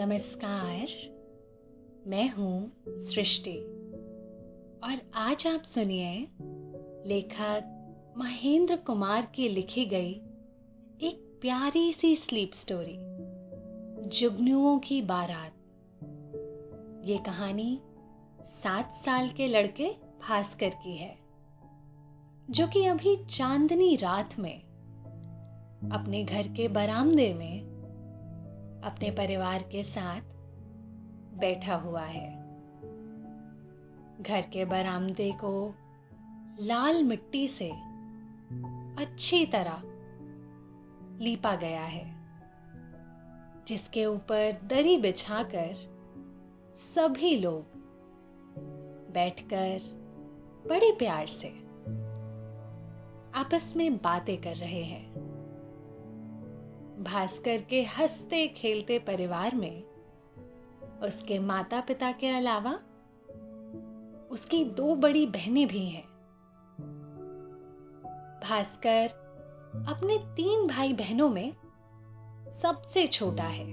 नमस्कार, मैं हूँ सृष्टि। और आज आप सुनिए लेखक महेंद्र कुमार की लिखी गई एक प्यारी सी स्लीप स्टोरी जुगनुओं की बारात। ये कहानी सात साल के लड़के भास्कर की है, जो कि अभी चांदनी रात में अपने घर के बरामदे में अपने परिवार के साथ बैठा हुआ है। घर के बरामदे को लाल मिट्टी से अच्छी तरह लीपा गया है, जिसके ऊपर दरी बिछाकर सभी लोग बैठकर बड़े प्यार से आपस में बातें कर रहे हैं। भास्कर के हँसते खेलते परिवार में उसके माता पिता के अलावा उसकी दो बड़ी बहनें भी हैं। भास्कर अपने तीन भाई बहनों में सबसे छोटा है।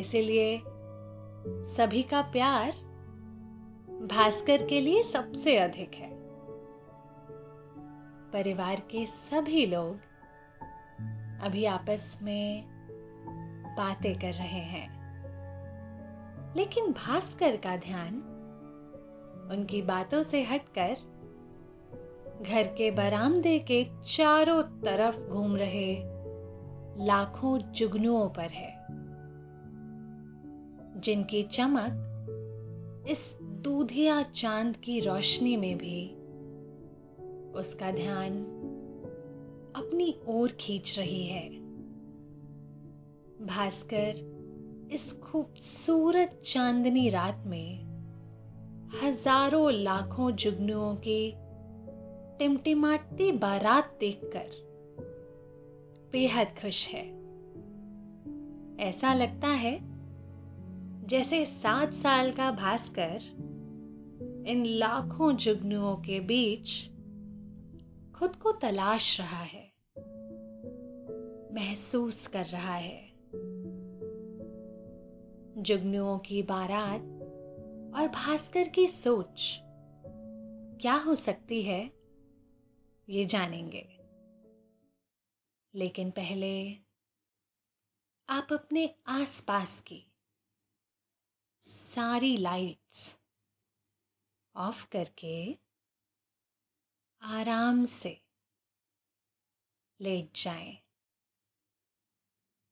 इसीलिए सभी का प्यार भास्कर के लिए सबसे अधिक है। परिवार के सभी लोग अभी आपस में बातें कर रहे हैं। लेकिन भास्कर का ध्यान उनकी बातों से हटकर घर के बरामदे के चारों तरफ़ घूम रहे लाखों जुगनुओं पर है, जिनकी चमक इस दूधिया चाँद की रोशनी में भी उसका ध्यान अपनी ओर खींच रही है। भास्कर, इस खूबसूरत चांदनी रात में हज़ारों लाखों जुगनुओं की टिमटिमाती बारात देखकर बेहद खुश है। ऐसा लगता है जैसे सात साल का भास्कर इन लाखों जुगनुओं के बीच खुद को तलाश रहा है। महसूस कर रहा है जुगनुओं की बारात और भास्कर की सोच क्या हो सकती है, ये जानेंगे लेकिन पहले आप अपने आसपास की सारी लाइट्स ऑफ़ करके आराम से लेट जाएँ।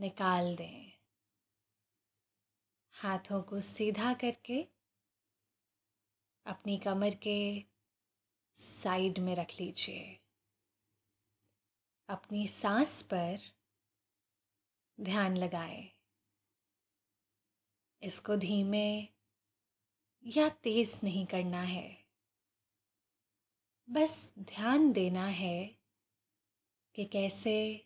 निकाल दें। हाथों को सीधा करके अपनी कमर के साइड में रख लीजिए। अपनी सांस पर ध्यान लगाएँ। इसको धीमे या तेज नहीं करना है। बस ध्यान देना है कि कैसे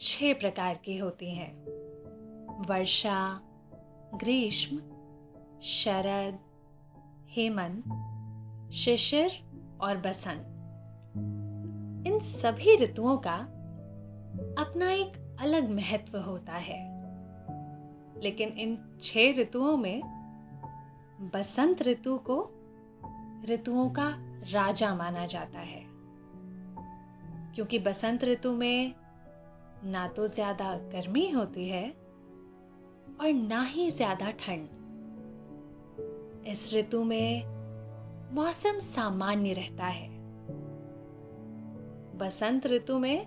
छह प्रकार की होती हैं। वर्षा, ग्रीष्म, शरद, हेमंत, शिशिर और बसंत। इन सभी ऋतुओं का अपना एक अलग महत्व होता है। लेकिन इन छह ऋतुओं में बसंत ऋतु को ऋतुओं का राजा माना जाता है। क्योंकि बसंत ऋतु में ना तो ज़्यादा गर्मी होती है और ना ही ज़्यादा ठंड। इस ऋतु में मौसम सामान्य रहता है। बसंत ऋतु में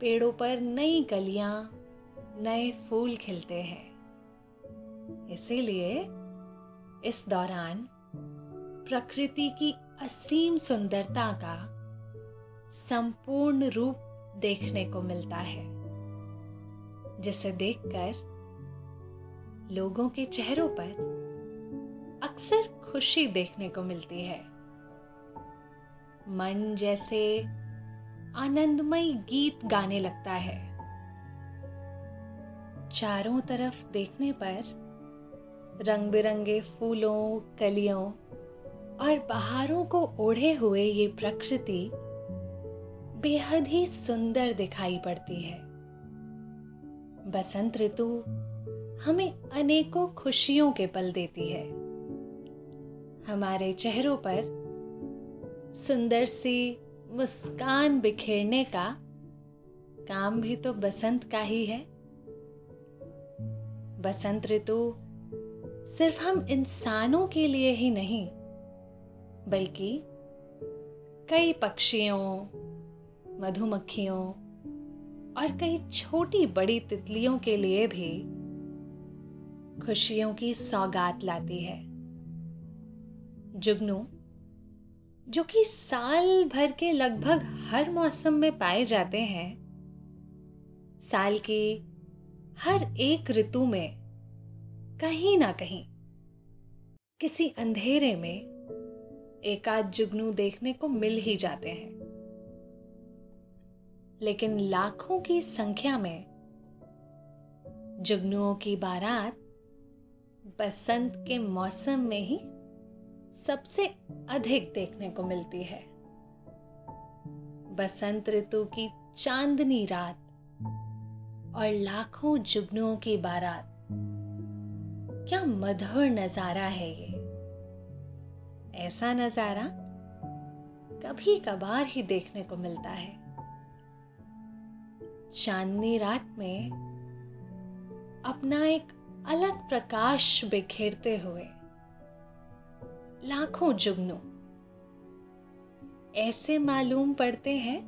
पेड़ों पर नई कलियाँ नए फूल खिलते हैं। इसीलिए इस दौरान प्रकृति की असीम सुंदरता का संपूर्ण रूप देखने को मिलता है, जिसे देखकर लोगों के चेहरों पर अक्सर खुशी देखने को मिलती है। मन जैसे आनंदमय गीत गाने लगता है। चारों तरफ़ देखने पर रंग बिरंगे फूलों, कलियों और बहारों को ओढ़े हुए ये प्रकृति बेहद ही सुंदर दिखाई पड़ती है। बसंत ऋतु हमें अनेकों खुशियों के पल देती है। हमारे चेहरों पर सुंदर सी मुस्कान बिखेरने का काम भी तो बसंत का ही है। बसंत ऋतु सिर्फ़ हम इंसानों के लिए ही नहीं, बल्कि कई पक्षियों मधुमक्खियों और कई छोटी बड़ी तितलियों के लिए भी खुशियों की सौगात लाती है। जुगनू, जो कि साल भर के लगभग हर मौसम में पाए जाते हैं, साल के हर एक ऋतु में कहीं ना कहीं किसी अंधेरे में एकाध जुगनू देखने को मिल ही जाते हैं। लेकिन लाखों की संख्या में जुगनुओं की बारात बसंत के मौसम में ही सबसे अधिक देखने को मिलती है। बसंत ऋतु की चांदनी रात और लाखों जुगनुओं की बारात। क्या मधुर नज़ारा है ये। ऐसा नज़ारा कभी कभार ही देखने को मिलता है। चांदनी रात में अपना एक अलग प्रकाश बिखेरते हुए लाखों जुगनू ऐसे मालूम पड़ते हैं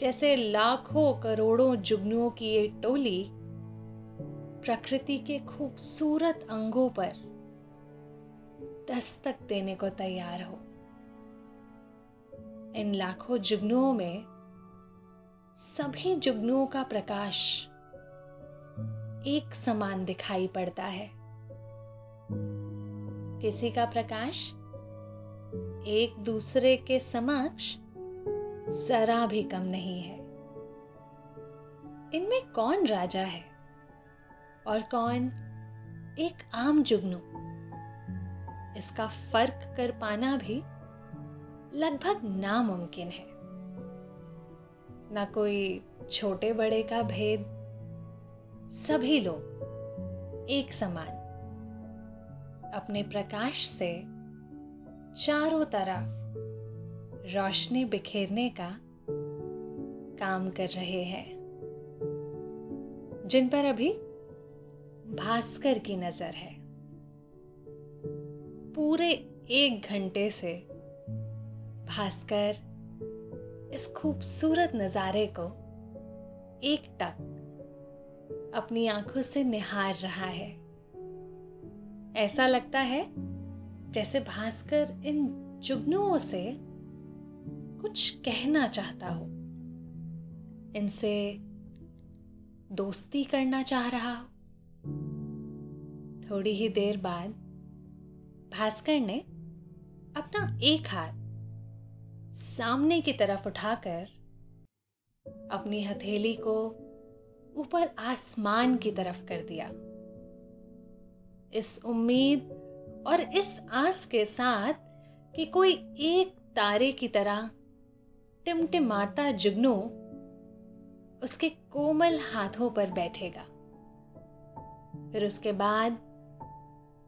जैसे लाखों करोड़ों जुगनुओं की ये टोली प्रकृति के खूबसूरत अंगों पर दस्तक देने को तैयार हो। इन लाखों जुगनुओं में सभी जुगनुओं का प्रकाश एक समान दिखाई पड़ता है। किसी का प्रकाश एक दूसरे के समक्ष जरा भी कम नहीं है। इनमें कौन राजा है और कौन एक आम जुगनू? इसका फ़र्क कर पाना भी लगभग नामुमकिन है। ना कोई छोटे बड़े का भेद। सभी लोग एक समान। अपने प्रकाश से चारों तरफ़ रोशनी बिखेरने का काम कर रहे हैं, जिन पर अभी भास्कर की नज़र है। पूरे एक घंटे से भास्कर इस खूबसूरत नज़ारे को एक टक अपनी आँखों से निहार रहा है। ऐसा लगता है जैसे भास्कर इन जुगनुओं से कुछ कहना चाहता हो। इनसे दोस्ती करना चाह रहा हो। थोड़ी ही देर बाद भास्कर ने अपना एक हाथ सामने की तरफ़ उठाकर अपनी हथेली को ऊपर आसमान की तरफ़ कर दिया। इस उम्मीद और इस आस के साथ कि कोई एक तारे की तरह टिमटिमाता जुगनू उसके कोमल हाथों पर बैठेगा। फिर उसके बाद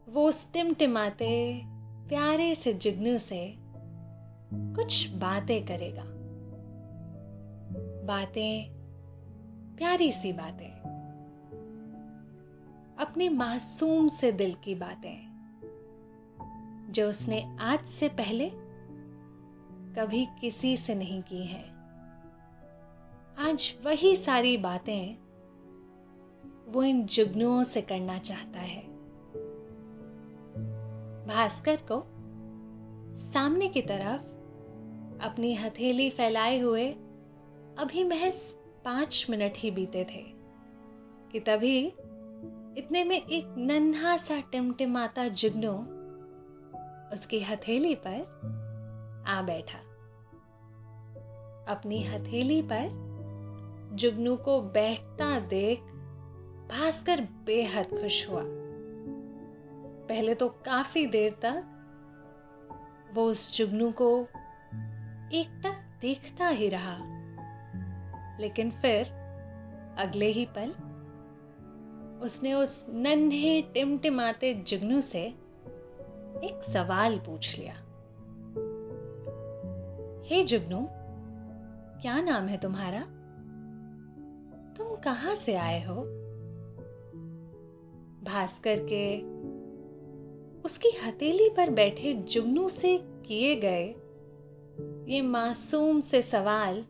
वो उस टिमटिमाते प्यारे से जुगनू से कुछ बातें करेगा। बातें, प्यारी सी बातें। अपने मासूम से दिल की बातें। जो उसने आज से पहले कभी किसी से नहीं की हैं। आज वही सारी बातें वो इन जुगनुओं से करना चाहता है। भास्कर को सामने की तरफ़ अपनी हथेली फैलाए हुए अभी महज पाँच मिनट ही बीते थे, कि तभी इतने में एक नन्हा सा टिमटिमाता जुगनू उसकी हथेली पर आ बैठा। अपनी हथेली पर जुगनू को बैठता देख भास्कर बेहद खुश हुआ। पहले तो काफ़ी देर तक वो उस जुगनू को एकटक देखता ही रहा। लेकिन फिर अगले ही पल उसने उस नन्हे टिमटिमाते जुगनू से एक सवाल पूछ लिया। हे जुगनू, क्या नाम है तुम्हारा? तुम कहाँ से आए हो? भास्कर के उसकी हथेली पर बैठे जुगनू से किए गए ये मासूम से सवाल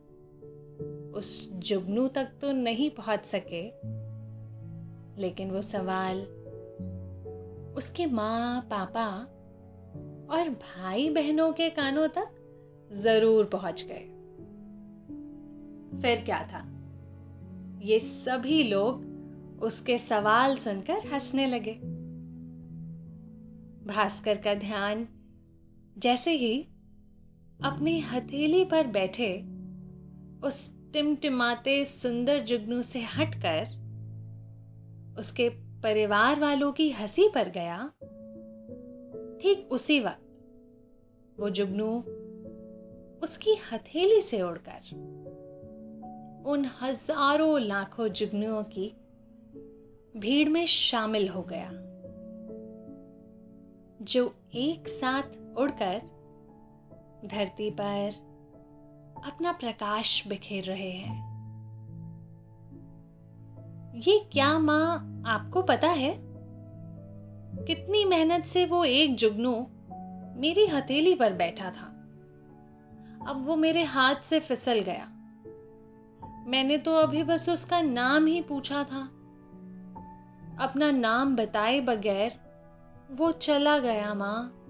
उस जुगनू तक तो नहीं पहुँच सके। लेकिन वो सवाल उसके माँ पापा और भाई बहनों के कानों तक ज़रूर पहुँच गए। फिर क्या था? ये सभी लोग उसके सवाल सुनकर हंसने लगे। भास्कर का ध्यान जैसे ही अपनी हथेली पर बैठे उस टिमटिमाते सुंदर जुगनू से हटकर उसके परिवार वालों की हँसी पर गया। ठीक उसी वक्त वो जुगनू उसकी हथेली से उड़कर उन हज़ारों लाखों जुगनुओं की भीड़ में शामिल हो गया। जो एक साथ उड़कर धरती पर अपना प्रकाश बिखेर रहे हैं। ये क्या माँ आपको पता है? कितनी मेहनत से वो एक जुगनू मेरी हथेली पर बैठा था। अब वो मेरे हाथ से फिसल गया। मैंने तो अभी बस उसका नाम ही पूछा था। अपना नाम बताए बगैर वो चला गया माँ।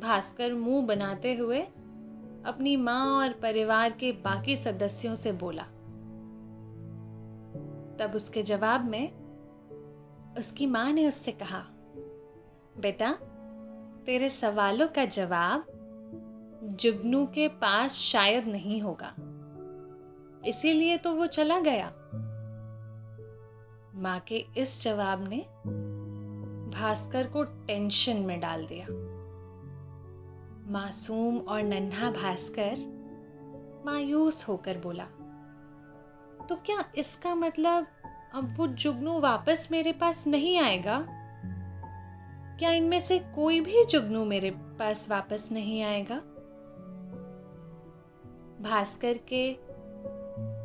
भास्कर मुँह बनाते हुए अपनी माँ और परिवार के बाकी सदस्यों से बोला। तब उसके जवाब में उसकी माँ ने उससे कहा, बेटा, तेरे सवालों का जवाब जुगनू के पास शायद नहीं होगा। इसीलिए तो वो चला गया। माँ के इस जवाब ने भास्कर को टेंशन में डाल दिया। मासूम और नन्हा भास्कर मायूस होकर बोला तो क्या इसका मतलब अब वो जुगनू वापस मेरे पास नहीं आएगा? क्या इनमें से कोई भी जुगनू मेरे पास वापस नहीं आएगा? भास्कर के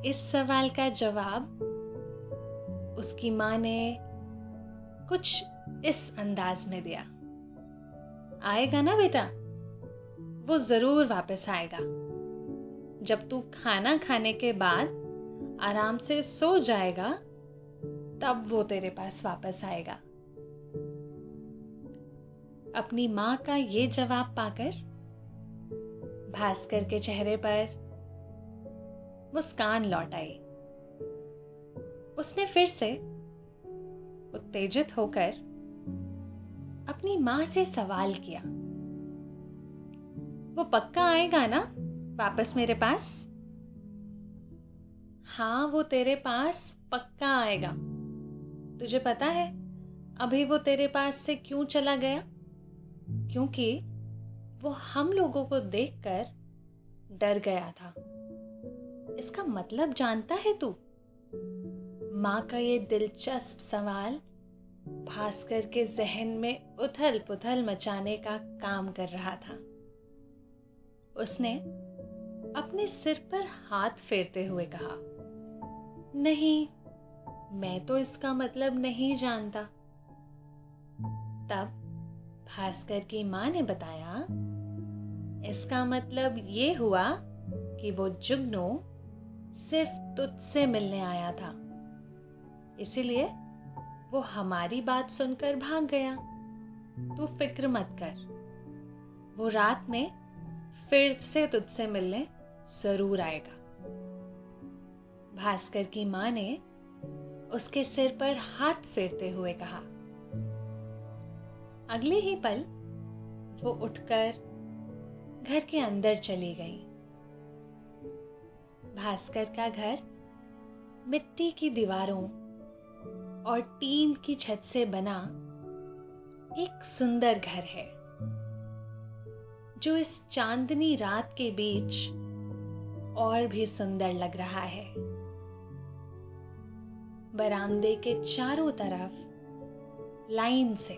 इस सवाल का जवाब उसकी माँ ने कुछ इस अंदाज में दिया। आएगा ना बेटा? वो ज़रूर वापस आएगा। जब तू खाना खाने के बाद आराम से सो जाएगा, तब वो तेरे पास वापस आएगा। अपनी माँ का ये जवाब पाकर, भास्कर के चेहरे पर मुस्कान लौट आई। उसने फिर से उत्तेजित होकर अपनी माँ से सवाल किया। वो पक्का आएगा ना? वापस मेरे पास? हाँ वो तेरे पास पक्का आएगा। तुझे पता है, अभी वो तेरे पास से क्यों चला गया? क्योंकि वो हम लोगों को देखकर डर गया था। इसका मतलब जानता है तू? माँ का ये दिलचस्प सवाल भास्कर के जहन में उथल पुथल मचाने का काम कर रहा था। उसने अपने सिर पर हाथ फेरते हुए कहा, नहीं, मैं तो इसका मतलब नहीं जानता। तब भास्कर की माँ ने बताया, इसका मतलब ये हुआ कि वो जुगनू सिर्फ़ तुझसे मिलने आया था। इसीलिए वो हमारी बात सुनकर भाग गया। तू फ़िक्र मत कर। वो रात में फिर से तुझसे मिलने ज़रूर आएगा। भास्कर की माँ ने उसके सिर पर हाथ फेरते हुए कहा, अगले ही पल वो उठकर घर के अंदर चली गई। भास्कर का घर मिट्टी की दीवारों और टीन की छत से बना एक सुंदर घर है। जो इस चांदनी रात के बीच और भी सुंदर लग रहा है। बरामदे के चारों तरफ़ लाइन से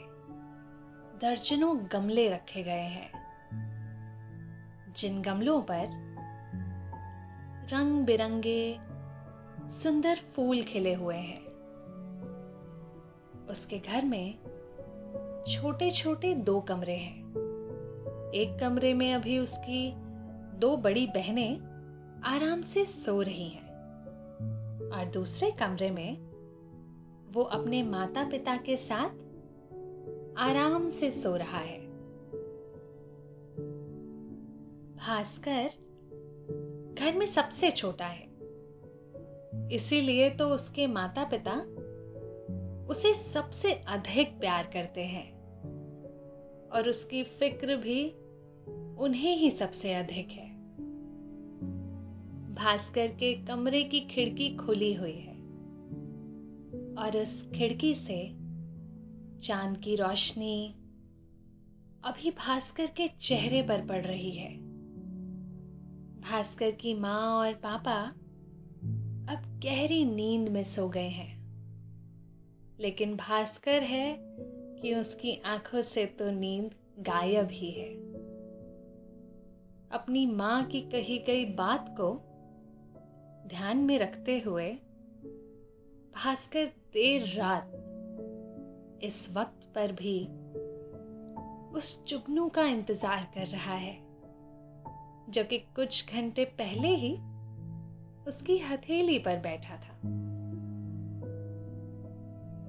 दर्जनों गमले रखे गए हैं, जिन गमलों पर रंग बिरंगे सुंदर फूल खिले हुए हैं। उसके घर में छोटे छोटे दो कमरे हैं। एक कमरे में अभी उसकी दो बड़ी बहनें आराम से सो रही हैं। और दूसरे कमरे में वो अपने माता पिता के साथ आराम से सो रहा है। भास्कर घर में सबसे छोटा है। इसीलिए तो उसके माता पिता उसे सबसे अधिक प्यार करते हैं। और उसकी फ़िक्र भी उन्हें ही सबसे अधिक है। भास्कर के कमरे की खिड़की खुली हुई है और उस खिड़की से चाँद की रोशनी अभी भास्कर के चेहरे पर पड़ रही है। भास्कर की माँ और पापा अब गहरी नींद में सो गए हैं। लेकिन भास्कर है कि उसकी आँखों से तो नींद गायब ही है। अपनी माँ की कही गई बात को ध्यान में रखते हुए भास्कर देर रात इस वक्त पर भी उस चुगनू का इंतज़ार कर रहा है, जो कि कुछ घंटे पहले ही उसकी हथेली पर बैठा था।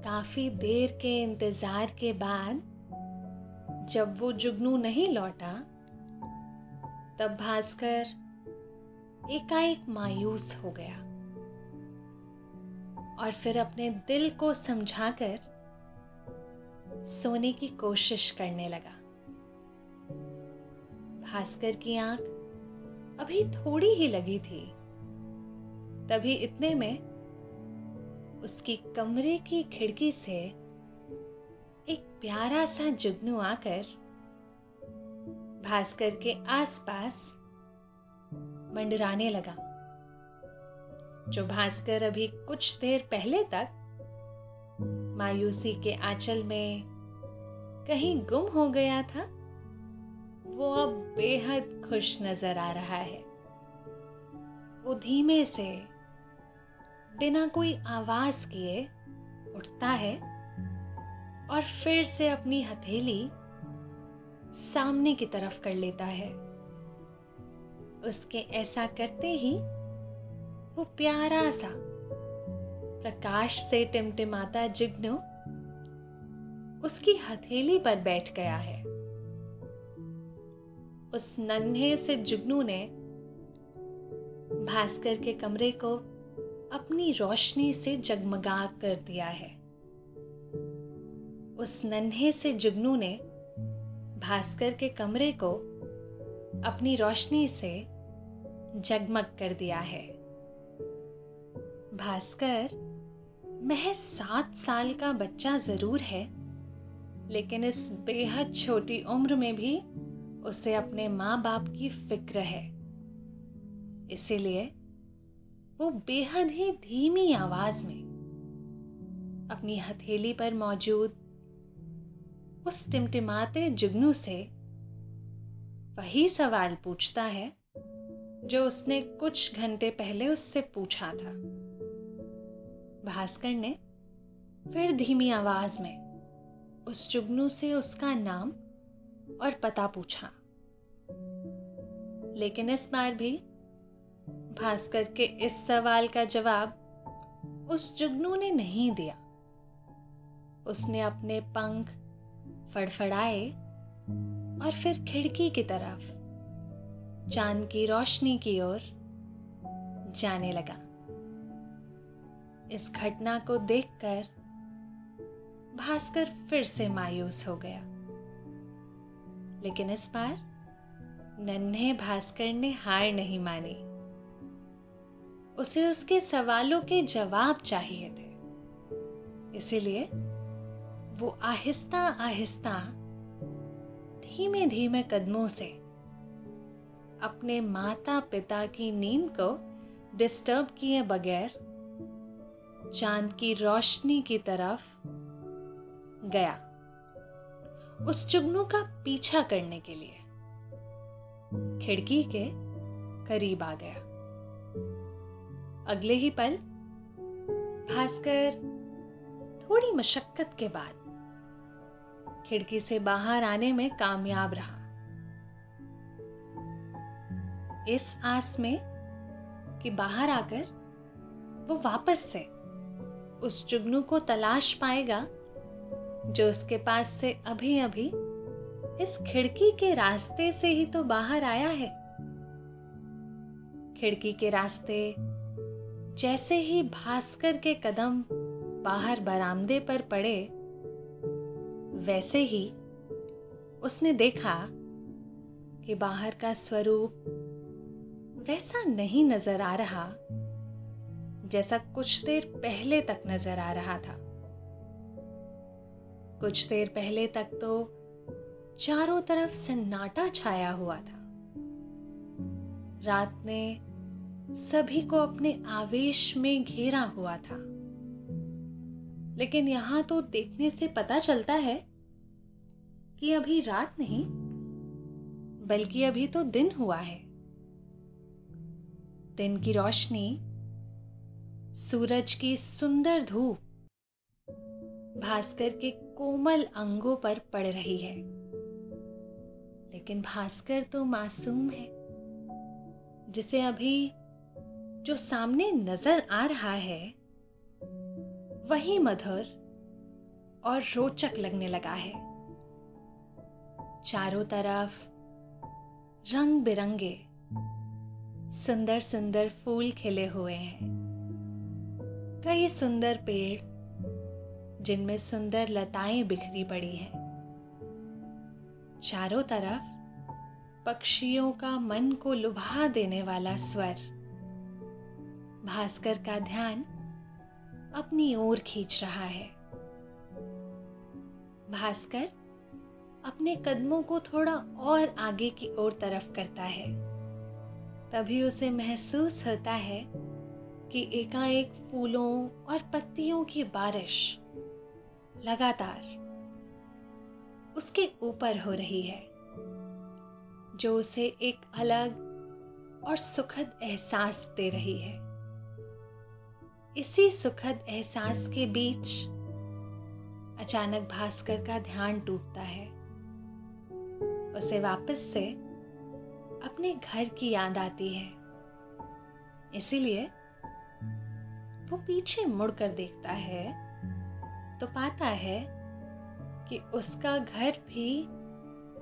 काफ़ी देर के इंतज़ार के बाद जब वो जुगनू नहीं लौटा, तब भास्कर एकाएक मायूस हो गया और फिर अपने दिल को समझाकर सोने की कोशिश करने लगा। भास्कर की आँख अभी थोड़ी ही लगी थी, तभी इतने में उसकी कमरे की खिड़की से एक प्यारा सा जुगनू आकर भास्कर के आसपास मंडराने लगा। जो भास्कर अभी कुछ देर पहले तक मायूसी के आंचल में कहीं गुम हो गया था, वो अब बेहद खुश नज़र आ रहा है। वो धीमे से बिना कोई आवाज़ किए उठता है और फिर से अपनी हथेली सामने की तरफ़ कर लेता है। उसके ऐसा करते ही वो प्यारा सा प्रकाश से टिमटिमाता जिग्नो उसकी हथेली पर बैठ गया है। उस नन्हे से जुगनू ने भास्कर के कमरे को अपनी रोशनी से जगमगा कर दिया है। उस नन्हे से जुगनू ने भास्कर के कमरे को अपनी रोशनी से जगमग कर दिया है। भास्कर महज सात साल का बच्चा ज़रूर है, लेकिन इस बेहद छोटी उम्र में भी उसे अपने माँ बाप की फ़िक्र है। इसीलिए वो बेहद ही धीमी आवाज़ में अपनी हथेली पर मौजूद उस टिमटिमाते जुगनू से वही सवाल पूछता है जो उसने कुछ घंटे पहले उससे पूछा था। भास्कर ने फिर धीमी आवाज़ में उस जुगनू से उसका नाम और पता पूछा। लेकिन इस बार भी भास्कर के इस सवाल का जवाब उस जुगनू ने नहीं दिया। उसने अपने पंख फड़फड़ाए और फिर खिड़की की तरफ़ चाँद की रोशनी की ओर जाने लगा। इस घटना को देखकर भास्कर फिर से मायूस हो गया। लेकिन इस बार नन्हे भास्कर ने हार नहीं मानी। उसे उसके सवालों के जवाब चाहिए थे। इसीलिए वो आहिस्ता आहिस्ता धीमे धीमे कदमों से अपने माता पिता की नींद को डिस्टर्ब किए बगैर चाँद की रोशनी की तरफ़ गया। उस चुगनू का पीछा करने के लिए खिड़की के करीब आ गया। अगले ही पल, भास्कर थोड़ी मशक्कत के बाद खिड़की से बाहर आने में कामयाब रहा। इस आस में कि बाहर आकर वो वापस से उस जुगनू को तलाश पाएगा, जो उसके पास से अभी अभी इस खिड़की के रास्ते से ही तो बाहर आया है। खिड़की के रास्ते जैसे ही भास्कर के कदम बाहर बरामदे पर पड़े, वैसे ही उसने देखा कि बाहर का स्वरूप वैसा नहीं नज़र आ रहा जैसा कुछ देर पहले तक नज़र आ रहा था। कुछ देर पहले तक तो चारों तरफ़ सन्नाटा छाया हुआ था। रात ने सभी को अपने आवेश में घेरा हुआ था। लेकिन यहाँ तो देखने से पता चलता है कि अभी रात नहीं, बल्कि अभी तो दिन हुआ है। दिन की रोशनी, सूरज की सुंदर धूप, भास्कर के कोमल अंगों पर पड़ रही है। लेकिन भास्कर तो मासूम है, जिसे अभी जो सामने नज़र आ रहा है, वही मधुर और रोचक लगने लगा है। चारों तरफ़ रंग बिरंगे सुंदर सुंदर फूल खिले हुए हैं। कई सुंदर पेड़, जिनमें सुंदर लताएँ बिखरी पड़ी हैं। चारों तरफ़ पक्षियों का मन को लुभा देने वाला स्वर। भास्कर का ध्यान अपनी ओर खींच रहा है। भास्कर अपने कदमों को थोड़ा और आगे की ओर तरफ़ करता है। तभी उसे महसूस होता है कि एकाएक फूलों और पत्तियों की बारिश लगातार उसके ऊपर हो रही है, जो उसे एक अलग और सुखद एहसास दे रही है। इसी सुखद एहसास के बीच अचानक भास्कर का ध्यान टूटता है। उसे वापस से अपने घर की याद आती है। इसीलिए वो पीछे मुड़कर देखता है तो पाता है कि उसका घर भी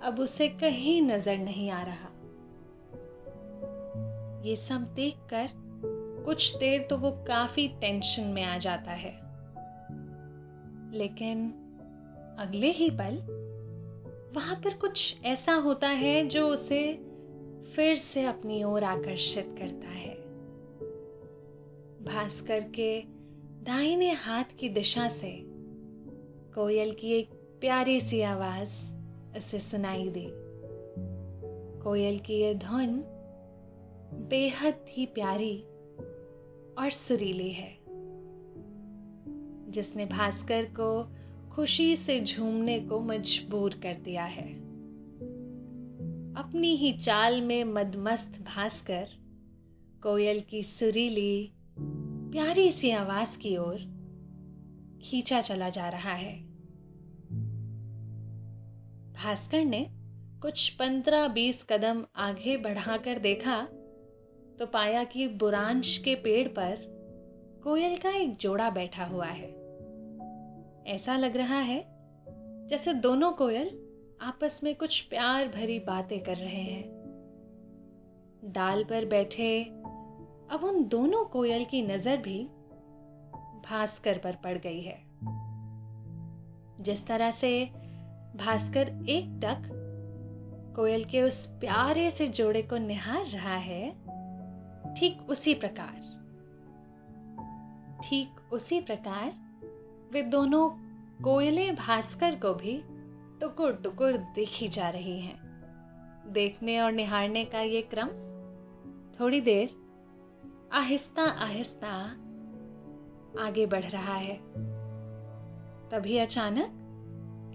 अब उसे कहीं नज़र नहीं आ रहा। ये सब देखकर कुछ देर तो वो काफ़ी टेंशन में आ जाता है। लेकिन अगले ही पल, वहाँ पर कुछ ऐसा होता है जो उसे फिर से अपनी ओर आकर्षित करता है। भास्कर के दाहिने हाथ की दिशा से कोयल की एक प्यारी सी आवाज़ उसे सुनाई दी। कोयल की यह धुन बेहद ही प्यारी और सुरीली है, जिसने भास्कर को खुशी से झूमने को मजबूर कर दिया है। अपनी ही चाल में मदमस्त भास्कर, कोयल की सुरीली, प्यारी सी आवाज़ की ओर खींचा चला जा रहा है। भास्कर ने कुछ पंद्रह बीस कदम आगे बढ़ाकर देखा तो पाया कि बुरांश के पेड़ पर कोयल का एक जोड़ा बैठा हुआ है। ऐसा लग रहा है जैसे दोनों कोयल आपस में कुछ प्यार भरी बातें कर रहे हैं। डाल पर बैठे अब उन दोनों कोयल की नज़र भी भास्कर पर पड़ गई है। जिस तरह से भास्कर एक टक कोयल के उस प्यारे से जोड़े को निहार रहा है ठीक उसी प्रकार। ठीक उसी प्रकार वे दोनों कोयले भास्कर को भी टुकुर टुकुर दिखी जा रही हैं। देखने और निहारने का ये क्रम थोड़ी देर आहिस्ता आहिस्ता आगे बढ़ रहा है। तभी अचानक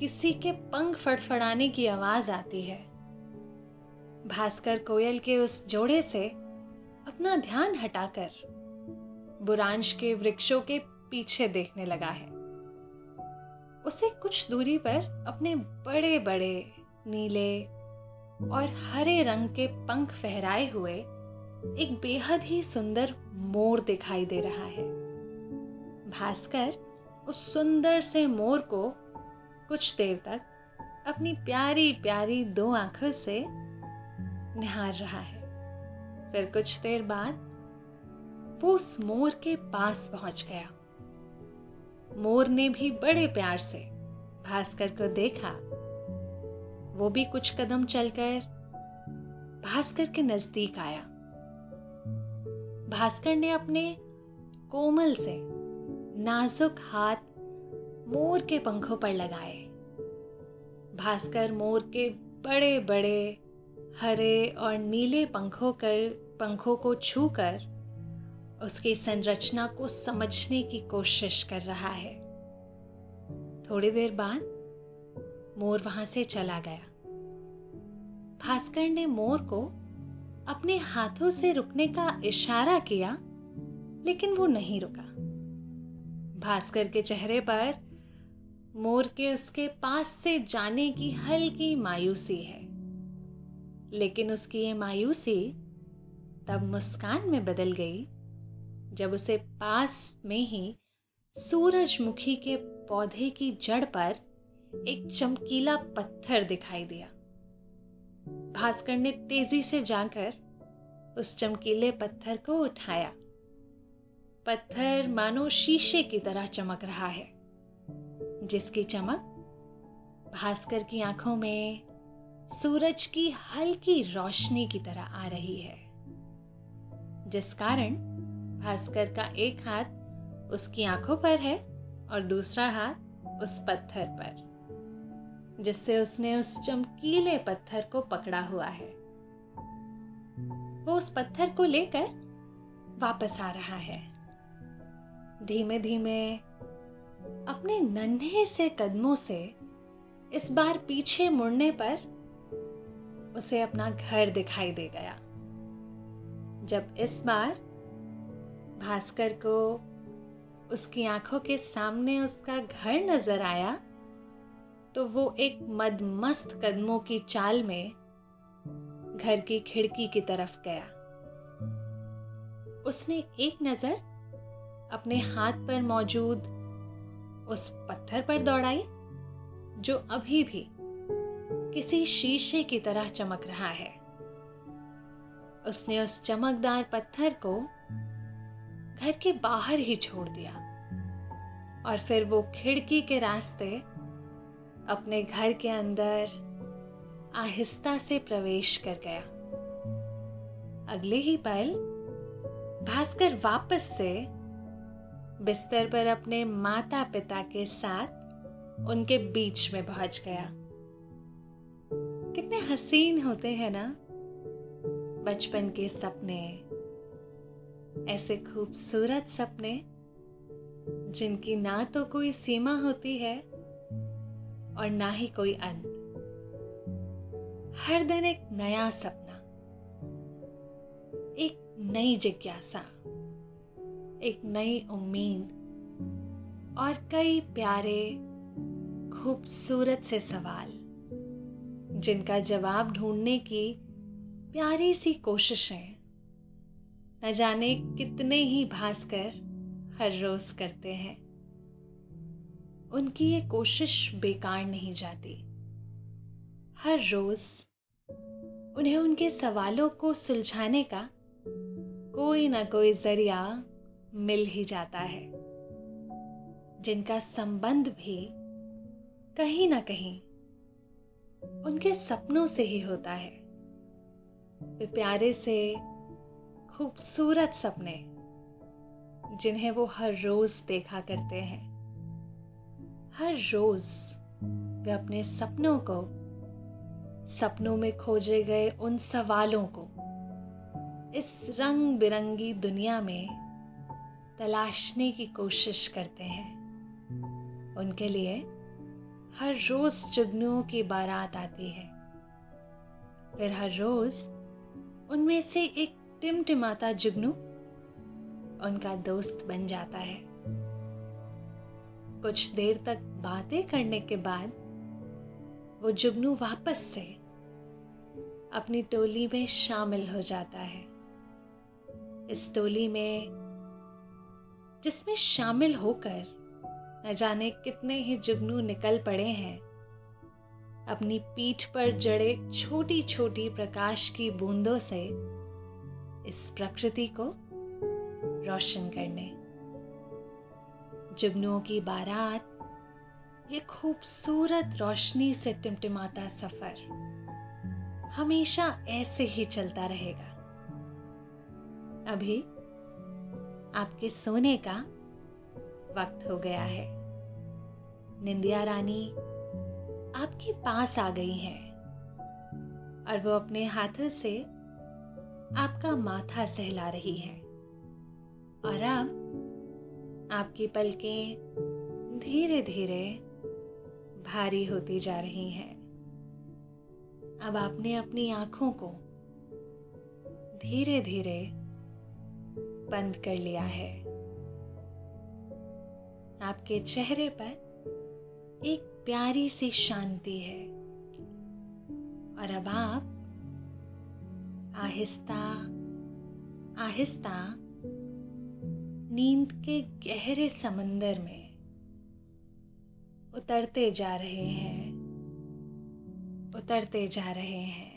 किसी के पंख फड़फड़ाने की आवाज़ आती है। भास्कर कोयल के उस जोड़े से अपना ध्यान हटाकर बुरांश के वृक्षों के पीछे देखने लगा है। उसे कुछ दूरी पर अपने बड़े बड़े नीले और हरे रंग के पंख फहराए हुए एक बेहद ही सुंदर मोर दिखाई दे रहा है। भास्कर उस सुंदर से मोर को कुछ देर तक अपनी प्यारी प्यारी दो आँखों से निहार रहा है। फिर कुछ देर बाद वो उस मोर के पास पहुँच गया। मोर ने भी बड़े प्यार से भास्कर को देखा। वो भी कुछ कदम चलकर भास्कर के नज़दीक आया। भास्कर ने अपने कोमल से नाजुक हाथ मोर के पंखों पर लगाए। भास्कर मोर के बड़े बड़े हरे और नीले पंखों कर, पंखों को छूकर उसकी संरचना को समझने की कोशिश कर रहा है। थोड़ी देर बाद मोर वहाँ से चला गया। भास्कर ने मोर को अपने हाथों से रुकने का इशारा किया, लेकिन वो नहीं रुका। भास्कर के चेहरे पर मोर के उसके पास से जाने की हल्की मायूसी है। लेकिन उसकी ये मायूसी तब मुस्कान में बदल गई, जब उसे पास में ही सूरजमुखी के पौधे की जड़ पर एक चमकीला पत्थर दिखाई दिया। भास्कर ने तेज़ी से जाकर उस चमकीले पत्थर को उठाया। पत्थर मानो शीशे की तरह चमक रहा है, जिसकी चमक भास्कर की आँखों में सूरज की हल्की रोशनी की तरह आ रही है। जिस कारण भास्कर का एक हाथ उसकी आँखों पर है और दूसरा हाथ उस पत्थर पर, जिससे उसने उस चमकीले पत्थर को पकड़ा हुआ है। वो उस पत्थर को लेकर वापस आ रहा है। धीमे धीमे अपने नन्हे से कदमों से इस बार पीछे मुड़ने पर उसे अपना घर दिखाई दे गया। जब इस बार भास्कर को उसकी आँखों के सामने उसका घर नज़र आया तो वो एक मदमस्त कदमों की चाल में घर की खिड़की की तरफ़ गया। उसने एक नज़र अपने हाथ पर मौजूद उस पत्थर पर दौड़ाई, जो अभी भी किसी शीशे की तरह चमक रहा है। उसने उस चमकदार पत्थर को घर के बाहर ही छोड़ दिया और फिर वो खिड़की के रास्ते अपने घर के अंदर आहिस्ता से प्रवेश कर गया। अगले ही पल भास्कर वापस से बिस्तर पर अपने माता पिता के साथ उनके बीच में पहुँच गया। कितने हसीन होते हैं ना। बचपन के सपने, ऐसे खूबसूरत सपने, जिनकी ना तो कोई सीमा होती है और ना ही कोई अंत। हर दिन एक नया सपना, एक नई जिज्ञासा, एक नई उम्मीद और कई प्यारे, खूबसूरत से सवाल। जिनका जवाब ढूँढने की प्यारी सी कोशिशें न जाने कितने ही भास्कर हर रोज करते हैं। उनकी ये कोशिश बेकार नहीं जाती। हर रोज उन्हें उनके सवालों को सुलझाने का कोई ना कोई ज़रिया मिल ही जाता है। जिनका संबंध भी कहीं ना कहीं उनके सपनों से ही होता है। वे प्यारे से खूबसूरत सपने, जिन्हें वो हर रोज देखा करते हैं। हर रोज वे अपने सपनों को, सपनों में खोजे गए उन सवालों को, इस रंग बिरंगी दुनिया में तलाशने की कोशिश करते हैं। उनके लिए हर रोज जुगनुओं की बारात आती है। फिर हर रोज उनमें से एक टिमटिमाता जुगनू उनका दोस्त बन जाता है। कुछ देर तक बातें करने के बाद वो जुगनू वापस से अपनी टोली में शामिल हो जाता है। इस टोली में जिसमें शामिल होकर न जाने कितने ही जुगनू निकल पड़े हैं। अपनी पीठ पर जड़े छोटी छोटी प्रकाश की बूंदों से इस प्रकृति को रोशन करने। जुगनुओं की बारात, ये खूबसूरत रोशनी से टिमटिमाता सफ़र हमेशा ऐसे ही चलता रहेगा। अभी आपके सोने का वक्त हो गया है। निंदिया रानी आपके पास आ गई हैं और वो अपने हाथों से आपका माथा सहला रही है। और अब आपकी पलकें धीरे धीरे भारी होती जा रही हैं। अब आपने अपनी आँखों को धीरे धीरे बंद कर लिया है। आपके चेहरे पर एक प्यारी सी शांति है। और अब आप आहिस्ता आहिस्ता नींद के गहरे समंदर में उतरते जा रहे हैं, उतरते जा रहे हैं।